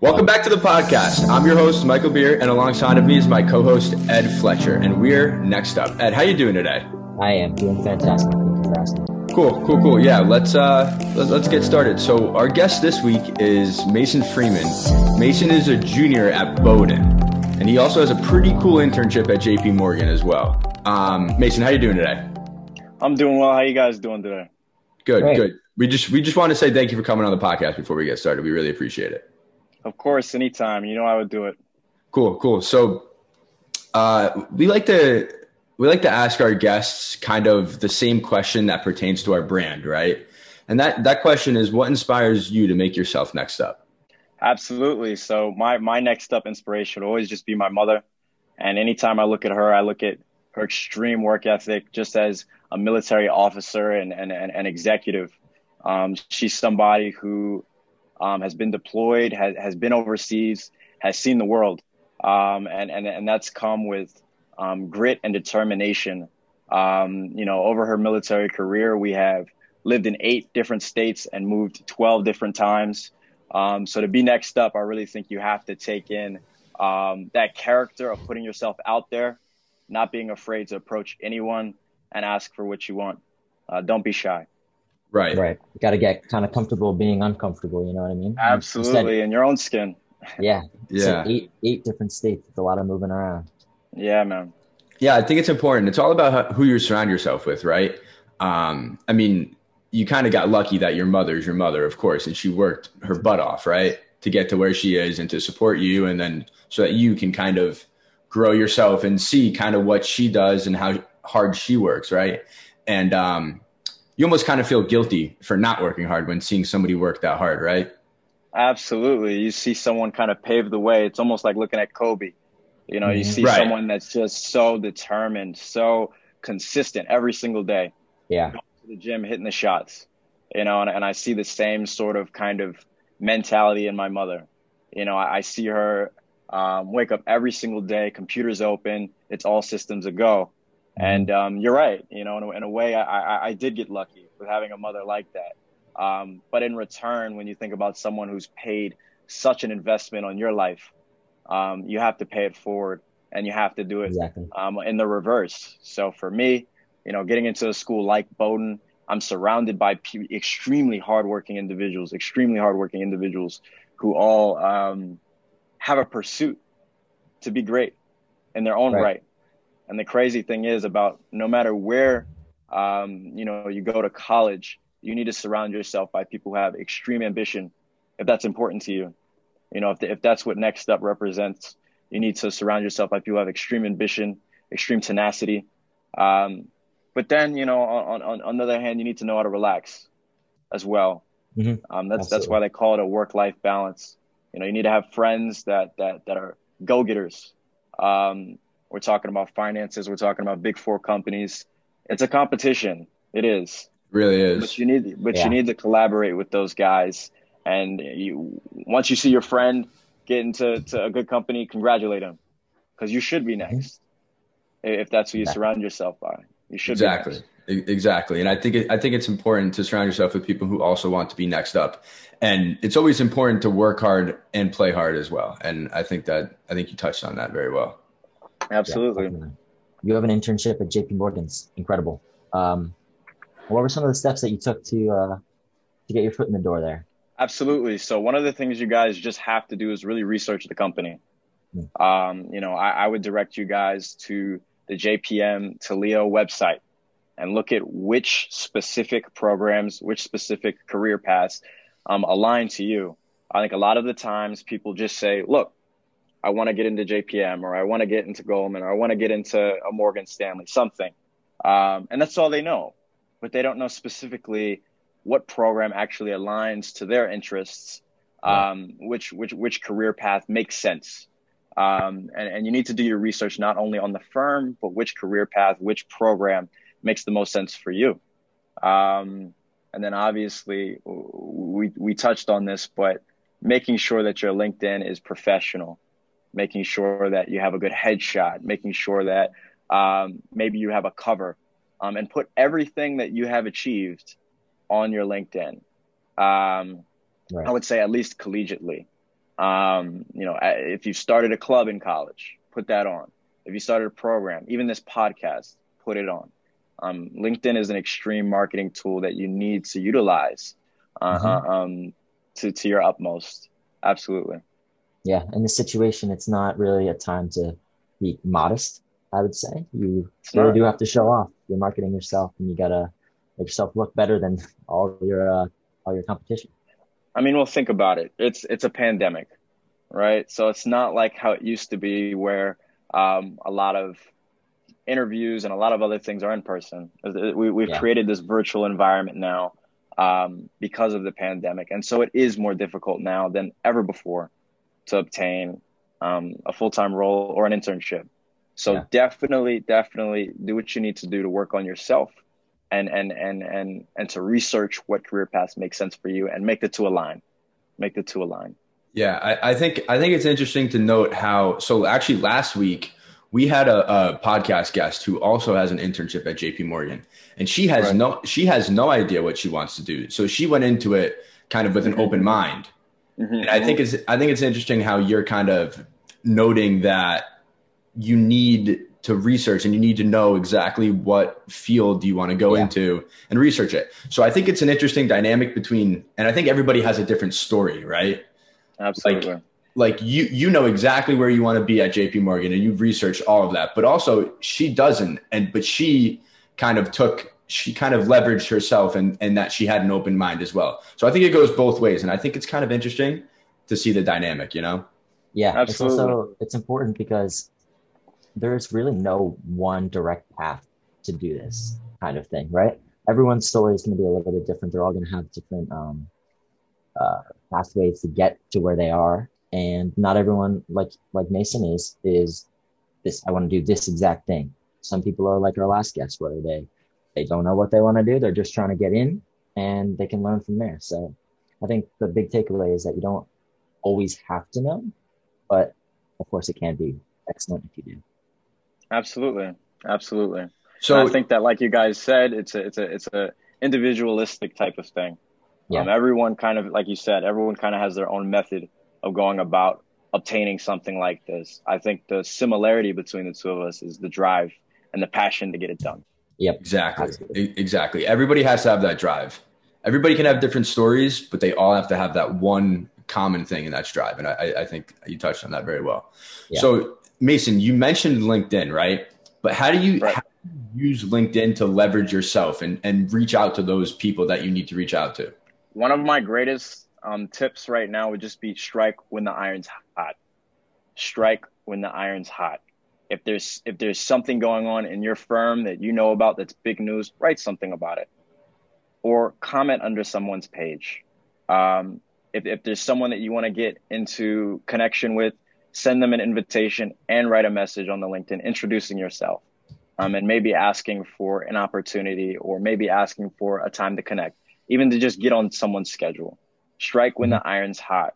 Welcome back to the podcast. I'm your host, Michael Beer, and alongside of me is my co-host, Ed Fletcher, and we're next up. Ed, how you doing today? I am doing fantastic. Thank you for asking. Cool, cool, cool. Yeah, let's uh, let's get started. So our guest this week is Mason Freeman. Mason is a junior at Bowdoin, and he also has a pretty cool internship at J.P. Morgan as well. Um, Mason, how you doing today? I'm doing well. How you guys doing today? Good, Great. good. We just we just want to say thank you for coming on the podcast before we get started. We really appreciate it. Of course, anytime. You know I would do it. Cool, cool. So uh, we like to we like to ask our guests kind of the same question that pertains to our brand, right? And that that question is what inspires you to make yourself next up? Absolutely. So my my next up inspiration will always just be my mother. And anytime I look at her, I look at her extreme work ethic just as a military officer and and, and, and executive. Um, she's somebody who um, has been deployed, has, has been overseas, has seen the world. Um, and, and, and that's come with um, grit and determination. Um, you know, over her military career, we have lived in eight different states and moved 12 different times. Um, so to be next up, I really think you have to take in um, that character of putting yourself out there, not being afraid to approach anyone and ask for what you want. Uh, don't be shy. Right. Right. Got to get kind of comfortable being uncomfortable. You know what I mean? Absolutely. Said, in your own skin. Yeah. yeah. Eight, eight different states. It's a lot of moving around. Yeah, man. Yeah, I think it's important. It's all about who you surround yourself with, right? Um, I mean, you kind of got lucky that your mother is your mother, of course, and she worked her butt off, right, to get to where she is and to support you, and then so that you can kind of grow yourself and see kind of what she does and how hard she works, right? And um, you almost kind of feel guilty for not working hard when seeing somebody work that hard, right? Absolutely. You see someone kind of pave the way. It's almost like looking at Kobe. You know, you mm-hmm. see right. someone that's just so determined, so consistent every single day. Yeah. Going to the gym, hitting the shots. You know, and, and I see the same sort of kind of mentality in my mother. You know, I, I see her um, wake up every single day, computers open, it's all systems a go. And um, you're right. You know, in a, in a way, I, I, I, did get lucky with having a mother like that. Um, but in return, when you think about someone who's paid such an investment on your life, um, you have to pay it forward, and you have to do it exactly. Um, in the reverse. So for me, you know, getting into a school like Bowdoin, I'm surrounded by p- extremely hardworking individuals, extremely hardworking individuals who all um, have a pursuit to be great in their own right. right and the crazy thing is about no matter where um, you know you go to college, you need to surround yourself by people who have extreme ambition, if that's important to you. You know, if the, if that's what Next Up represents, you need to surround yourself by people who have extreme ambition, extreme tenacity. Um, but then, you know, on, on, on the other hand, you need to know how to relax as well. Mm-hmm. Um, that's Absolutely. that's why they call it a work-life balance. You know, you need to have friends that that that are go-getters. Um, we're talking about finances. We're talking about big four companies. It's a competition. It is. It really is. But you need, but yeah. you need to collaborate with those guys. And you, once you see your friend get into to a good company, congratulate him, because you should be mm-hmm. next. If that's who you surround yourself by, you should exactly. Exactly. And I think it, I think it's important to surround yourself with people who also want to be next up. And it's always important to work hard and play hard as well. And I think that I think you touched on that very well. Absolutely. Yeah, you have an internship at JP Morgan's incredible. Um, what were some of the steps that you took to uh, to get your foot in the door there? Absolutely. So one of the things you guys just have to do is really research the company. Mm. Um, you know, I, I, would direct you guys to the JPM Toledo website and look at which specific programs, which specific career paths um, align to you. I think a lot of the times people just say, look, I want to get into JPM or I want to get into Goldman or I want to get into a Morgan Stanley, something. Um, and that's all they know, but they don't know specifically what program actually aligns to their interests, um, which, which, which career path makes sense. Um, and, and you need to do your research not only on the firm, but which career path, which program makes the most sense for you. Um, and then obviously we, we touched on this, but making sure that your LinkedIn is professional making sure that you have a good headshot, making sure that um, maybe you have a cover, um, and put everything that you have achieved on your LinkedIn. Um, right. I would say at least collegiately. Um, you know, if you started a club in college, put that on. If you started a program, even this podcast, put it on. Um, LinkedIn is an extreme marketing tool that you need to utilize uh, mm-hmm. um, to to your utmost. Absolutely. Yeah, in this situation, it's not really a time to be modest. I would say you really do have to show off. You're marketing yourself, and you gotta make yourself look better than all your uh, all your competition. I mean, well, think about it. It's it's a pandemic, right? So it's not like how it used to be, where um, a lot of interviews and a lot of other things are in person. We, we've yeah. created this virtual environment now um, because of the pandemic, and so it is more difficult now than ever before to obtain um, a full time role or an internship. So yeah. definitely, definitely do what you need to do to work on yourself and and and and and to research what career paths make sense for you and make the two align. Make the two align. Yeah, I, I think I think it's interesting to note how so actually last week we had a, a, podcast guest who also has an internship at JP Morgan and she has right. no she has no idea what she wants to do. So she went into it kind of with an open mind. Mm-hmm. And I think it's I think it's interesting how you're kind of noting that you need to research and you need to know exactly what field you want to go yeah. into and research it. So I think it's an interesting dynamic between and I think everybody has a different story, right? Absolutely. Like, like you you know exactly where you want to be at JP Morgan and you've researched all of that. But also she doesn't and but she kind of took she kind of leveraged herself and and that she had an open mind as well. So I think it goes both ways and I think it's kind of interesting to see the dynamic, you know? Yeah, Absolutely. it's also it's important because there's really no one direct path to do this kind of thing, right? Everyone's story is going to be a little bit different. They're all going to have different um, uh, pathways to get to where they are, and not everyone, like like Mason is, is this. I want to do this exact thing. Some people are like our last guest, where they they don't know what they want to do. They're just trying to get in, and they can learn from there. So, I think the big takeaway is that you don't always have to know, but of course, it can be excellent if you do. Absolutely, absolutely. So and I think that, like you guys said, it's a it's a it's a individualistic type of thing. Yeah. Um, everyone kind of, like you said, everyone kind of has their own method of going about obtaining something like this. I think the similarity between the two of us is the drive and the passion to get it done. Yep. Exactly. Exactly. Everybody has to have that drive. Everybody can have different stories, but they all have to have that one common thing, and that's drive. And I, I think you touched on that very well. Yeah. So Mason, you mentioned LinkedIn, right? But how do you, right. how do you use LinkedIn to leverage yourself and, and reach out to those people that you need to reach out to? One of my greatest um, tips right now would just be strike when the iron's hot. Strike when the iron's hot. If there's if there's something going on in your firm that you know about that's big news, write something about it, or comment under someone's page. Um, if, if there's someone that you want to get into connection with, send them an invitation and write a message on the LinkedIn introducing yourself um, and maybe asking for an opportunity or maybe asking for a time to connect, even to just get on someone's schedule. Strike when the mm-hmm. iron's hot.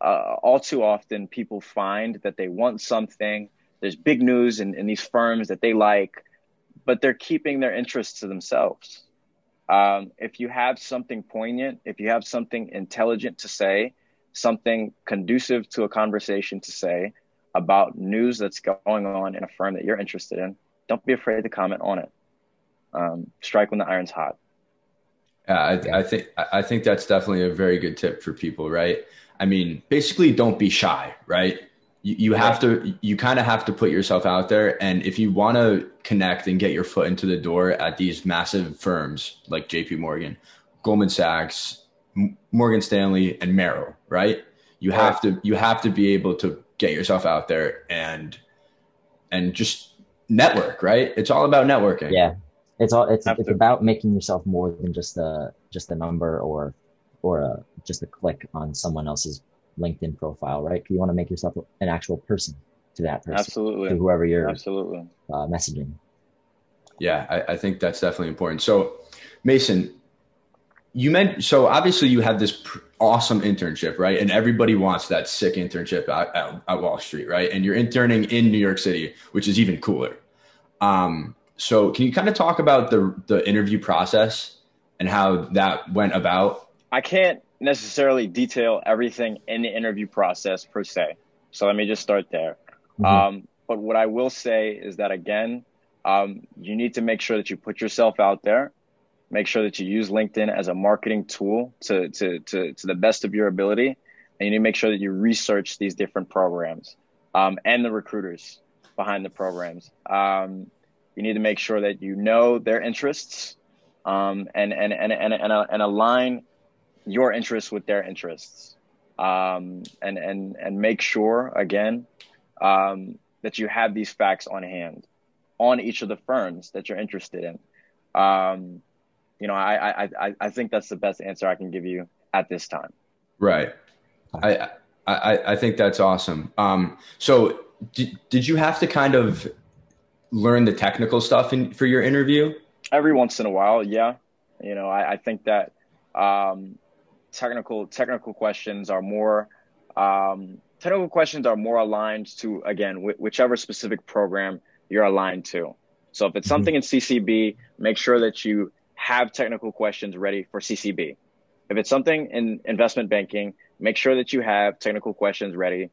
Uh, all too often, people find that they want something. There's big news in, in these firms that they like, but they're keeping their interests to themselves. Um, if you have something poignant, if you have something intelligent to say, something conducive to a conversation to say about news that's going on in a firm that you're interested in, don't be afraid to comment on it. Um, strike when the iron's hot. Yeah, I, I think I think that's definitely a very good tip for people, right? I mean, basically, don't be shy, right? You, you have to, you kind of have to put yourself out there, and if you want to connect and get your foot into the door at these massive firms like J.P. Morgan, Goldman Sachs, Morgan Stanley and Merrill, right? You have to you have to be able to get yourself out there and and just network, right? It's all about networking. Yeah. It's all it's, it's about making yourself more than just a just a number or or a, just a click on someone else's LinkedIn profile, right? You want to make yourself an actual person to that person, absolutely, to whoever you're absolutely uh, messaging. Yeah, I, I think that's definitely important. So, Mason, you meant so obviously you have this pr- awesome internship, right? And everybody wants that sick internship at, at, at, Wall Street, right? And you're interning in New York City, which is even cooler. Um, so can you kind of talk about the the interview process and how that went about? I can't necessarily detail everything in the interview process per se. So let me just start there. Mm-hmm. Um, but what I will say is that again, um, you need to make sure that you put yourself out there. Make sure that you use LinkedIn as a marketing tool to, to, to, to the best of your ability. And you need to make sure that you research these different programs um, and the recruiters behind the programs. Um, you need to make sure that you know their interests um, and, and, and, and, and, and align your interests with their interests. Um, and, and, and make sure, again, um, that you have these facts on hand on each of the firms that you're interested in. Um, you know, I, I, I think that's the best answer I can give you at this time. Right. I, I, I think that's awesome. Um, so did, did you have to kind of learn the technical stuff in, for your interview? Every once in a while. Yeah. You know, I, I think that, um, technical, technical questions are more, um, technical questions are more aligned to, again, wh- whichever specific program you're aligned to. So if it's mm-hmm. something in CCB, make sure that you have technical questions ready for CCB. If it's something in investment banking, make sure that you have technical questions ready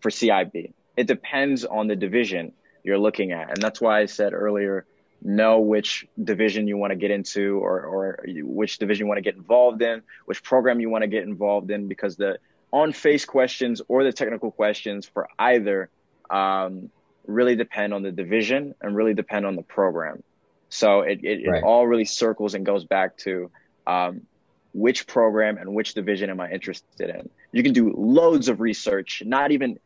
for CIB. It depends on the division you're looking at. And that's why I said earlier, know which division you want to get into or, or which division you want to get involved in, which program you want to get involved in, because the on face questions or the technical questions for either um, really depend on the division and really depend on the program. So it, it, right. it all really circles and goes back to um, which program and which division am I interested in. You can do loads of research, not even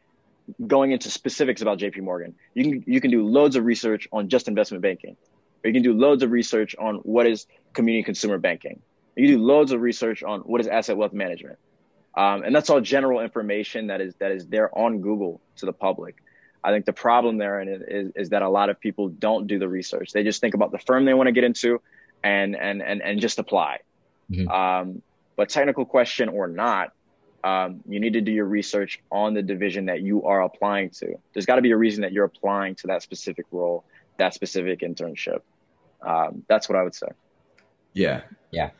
going into specifics about JP Morgan. You can you can do loads of research on just investment banking. Or you can do loads of research on what is community consumer banking. You do loads of research on what is asset wealth management. Um, and that's all general information that is that is there on Google to the public. I think the problem there is, is that a lot of people don't do the research. They just think about the firm they want to get into and, and, and, and just apply. Mm-hmm. Um, but technical question or not, um, you need to do your research on the division that you are applying to. There's got to be a reason that you're applying to that specific role, that specific internship. Um, that's what I would say. Yeah. Yeah.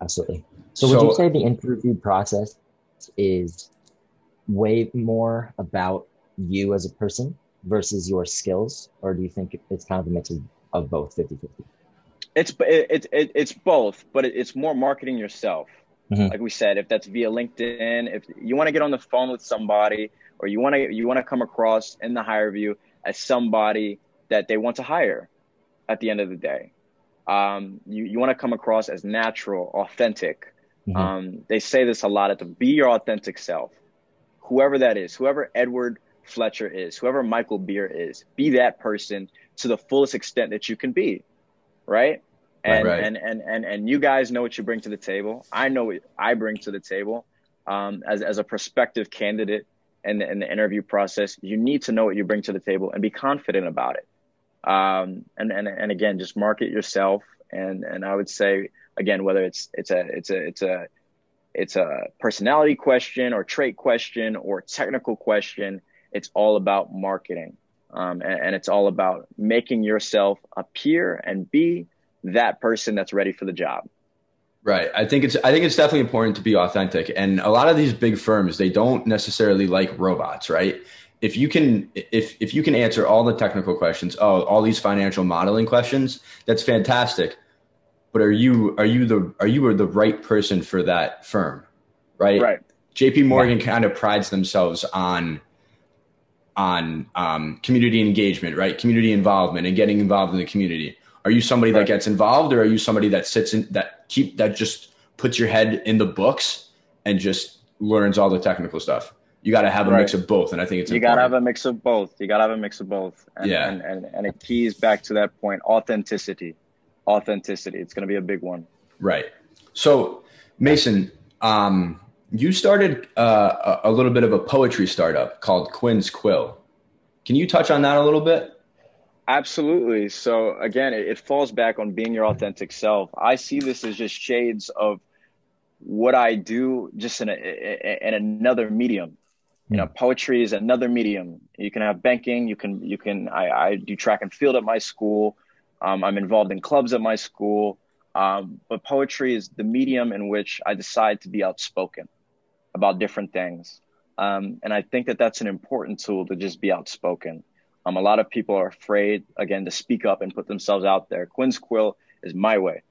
Absolutely. So, so would you say the interview process is way more about you as a person versus your skills, or do you think it's kind of a mix of, of both 50 50? It's it, it, it's both, but it's more marketing yourself. Mm-hmm. Like we said, if that's via LinkedIn, if you want to get on the phone with somebody, or you want to you want to come across in the HireVue as somebody that they want to hire at the end of the day. Um, you you want to come across as natural, authentic. Mm-hmm. Um, they say this a lot: to be your authentic self, whoever that is, whoever Edward Fletcher is, whoever Michael Beer is, be that person to the fullest extent that you can be, right? And right, right. and and and and you guys know what you bring to the table. I know what I bring to the table um, as as a prospective candidate in the, in the interview process. You need to know what you bring to the table and be confident about it. Um, and and and again, just market yourself. And and I would say again, whether it's it's a it's a it's a it's a personality question or trait question or technical question it's all about marketing. Um, and, and, it's all about making yourself appear and be that person that's ready for the job. Right. I think it's I think it's definitely important to be authentic. And a lot of these big firms, they don't necessarily like robots, right? If you can if if you can answer all the technical questions, oh, all these financial modeling questions, that's fantastic. But are you are you the are you the right person for that firm? Right? Right. JP Morgan yeah. kind of prides themselves on on um, community engagement, right? Community involvement and getting involved in the community. Are you somebody right. that gets involved, or are you somebody that sits in that keep that just puts your head in the books and just learns all the technical stuff? You got to have a right. mix of both, and I think it's you got to have a mix of both. You got to have a mix of both. And, yeah, and, and and it keys back to that point: authenticity. Authenticity. It's going to be a big one. Right. So, Mason, um, you started uh, a little bit of a poetry startup called Quinn's Quill. Can you touch on that a little bit? Absolutely. So again, it, it, falls back on being your authentic self. I see this as just shades of what I do, just in, a, in another medium. You know, poetry is another medium. You can have banking. You can you can. I, I do track and field at my school. Um, I'm involved in clubs at my school. Um, but poetry is the medium in which I decide to be outspoken about different things. Um, and I think that that's an important tool to just be outspoken. Um, a lot of people are afraid, again, to speak up and put themselves out there. Quinn's Quill is my way.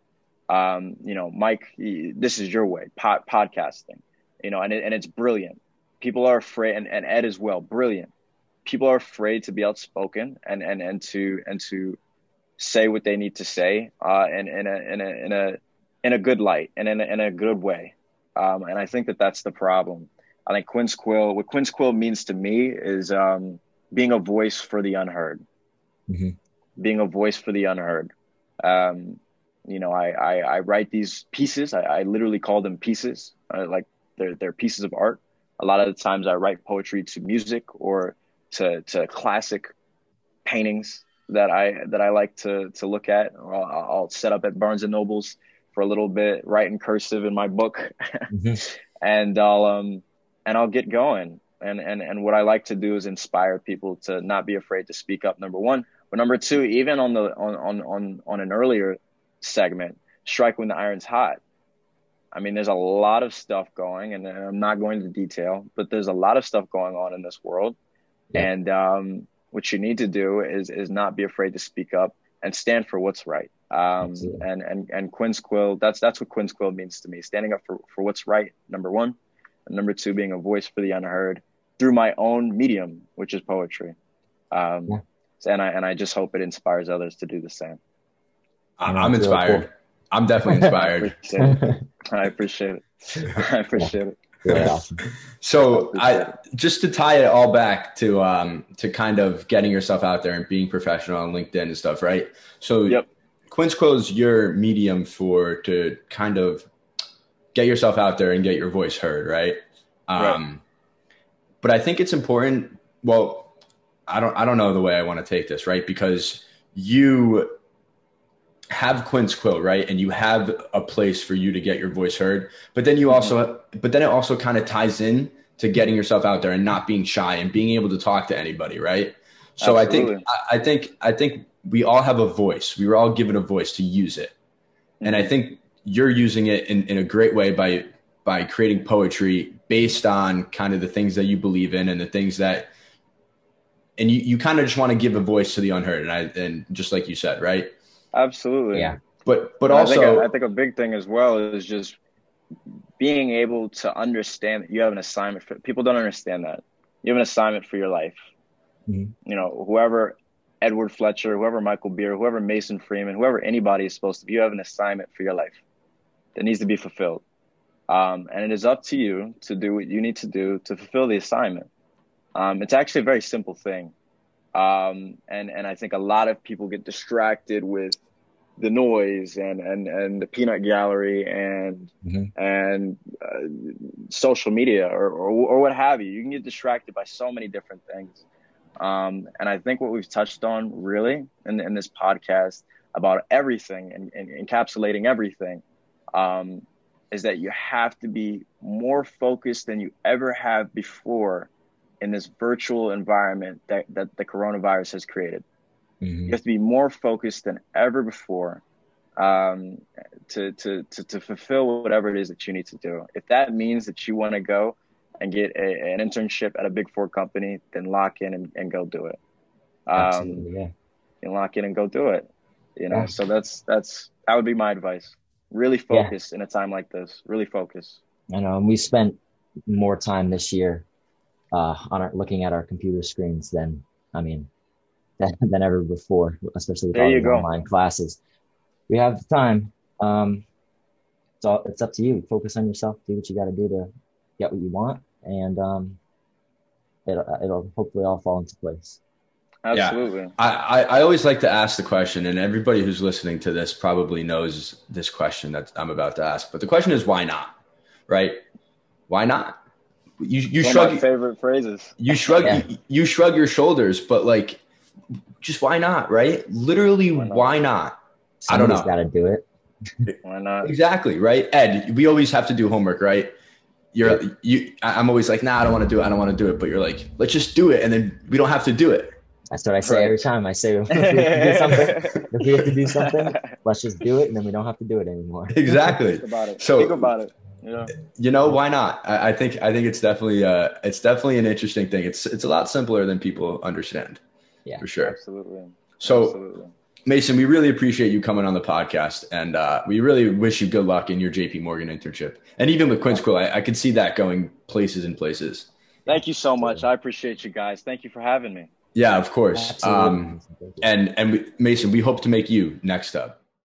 Um, you know, Mike, this is your way, pod, podcasting, you know, and, it, and it's brilliant. People are afraid, and, and Ed as well, brilliant. People are afraid to be outspoken and, and, and to, and to say what they need to say, uh, in, in a, in a, in a, in a good light and in a, in a good way. Um, and I think that that's the problem. I think Quinn's Quill, what Quinn's Quill means to me is um, being a voice for the unheard, mm-hmm. being a voice for the unheard. Um, you know, I, I, I, write these pieces. I, I literally call them pieces, uh, like they're, they're pieces of art. A lot of the times I write poetry to music or to, to classic paintings that I, that I like to, to look at. I'll, I'll set up at Barnes and Nobles for a little bit, write in cursive in my book mm-hmm. and I'll, um, and I'll get going. And, and, and what I like to do is inspire people to not be afraid to speak up. Number one, but number two, even on the, on, on, on, on an earlier segment, strike when the iron's hot. I mean, there's a lot of stuff going, and I'm not going into detail, but there's a lot of stuff going on in this world. Yeah. And um, what you need to do is is not be afraid to speak up and stand for what's right. Um, and and and Quinn's Quill, that's that's what Quinn's Quill means to me. Standing up for for what's right. Number one, and number two, being a voice for the unheard through my own medium, which is poetry. Um, yeah. And I and I just hope it inspires others to do the same. I'm inspired. Cool. I'm definitely inspired. I appreciate it. I appreciate it. Really awesome. So I just to tie it all back to um to kind of getting yourself out there and being professional on LinkedIn and stuff, right? So yep. Quinn's Quill is your medium for to kind of get yourself out there and get your voice heard, right? Um, right. But I think it's important. Well, I don't. I don't know the way I want to take this, right? Because you have Quinn's Quill, right? And you have a place for you to get your voice heard. But then you also, but then it also kind of ties in to getting yourself out there and not being shy and being able to talk to anybody, right? So Absolutely. I think, I think, I think we all have a voice. We were all given a voice to use it. And I think you're using it in, in a great way by by creating poetry based on kind of the things that you believe in and the things that and you, you kind of just want to give a voice to the unheard and I and just like you said, right? Absolutely. Yeah. But but also I think, a, I think a big thing as well is just being able to understand that you have an assignment for people don't understand that. You have an assignment for your life. Mm-hmm. You know, whoever Edward Fletcher, whoever Michael Beer, whoever Mason Freeman, whoever anybody is supposed to be, you have an assignment for your life that needs to be fulfilled. Um, and it is up to you to do what you need to do to fulfill the assignment. Um, it's actually a very simple thing. Um, and, and I think a lot of people get distracted with the noise and, and, and the peanut gallery and, mm-hmm. and uh, social media or, or, or, what have you. You can get distracted by so many different things. Um, and I think what we've touched on really in, in this podcast about everything and, and encapsulating everything um, is that you have to be more focused than you ever have before in this virtual environment that, that the coronavirus has created. Mm-hmm. You have to be more focused than ever before um, to, to, to, to, fulfill whatever it is that you need to do. If that means that you want to go and get a, an internship at a big four company, then lock in and, and go do it. Um, yeah. And lock in and go do it. You know, yeah. so that's, that's, that would be my advice. Really focus yeah. in a time like this. Really focus. I know. And we spent more time this year uh, on our, looking at our computer screens than, I mean, than, than ever before, especially with there all the online classes. We have the time. Um, it's all, it's up to you. Focus on yourself. Do what you got to do to get what you want, and um, it'll, it'll hopefully all fall into place. Absolutely. Yeah. I, I, always like to ask the question, and everybody who's listening to this probably knows this question that I'm about to ask. But the question is, why not? Right? Why not? You you One shrug. favorite phrases. You shrug. yeah. you, you, shrug your shoulders, but like, just why not? Right? Literally, why not? Why not? I don't know. Got to do it. why not? Exactly. Right, Ed. We always have to do homework, right? You're you. I'm always like, nah, I don't want to do it. I don't want to do it. But you're like, let's just do it, and then we don't have to do it That's what I say right. every time. I say if we, have to do something, if we have to do something, let's just do it, and then we don't have to do it anymore. Exactly. Think about it. So think about it. Yeah. You know why not? I, I, think I think it's definitely uh it's definitely an interesting thing. It's it's a lot simpler than people understand. Yeah, for sure. Absolutely. So, Absolutely. Mason, we really appreciate you coming on the podcast, and uh, we really wish you good luck in your JP Morgan internship, and even with Quinn's Quill. I, I could see that going places and places. Thank you so much. I appreciate you guys. Thank you for having me. Yeah, of course. Um, and and we, Mason, we hope to make you next up.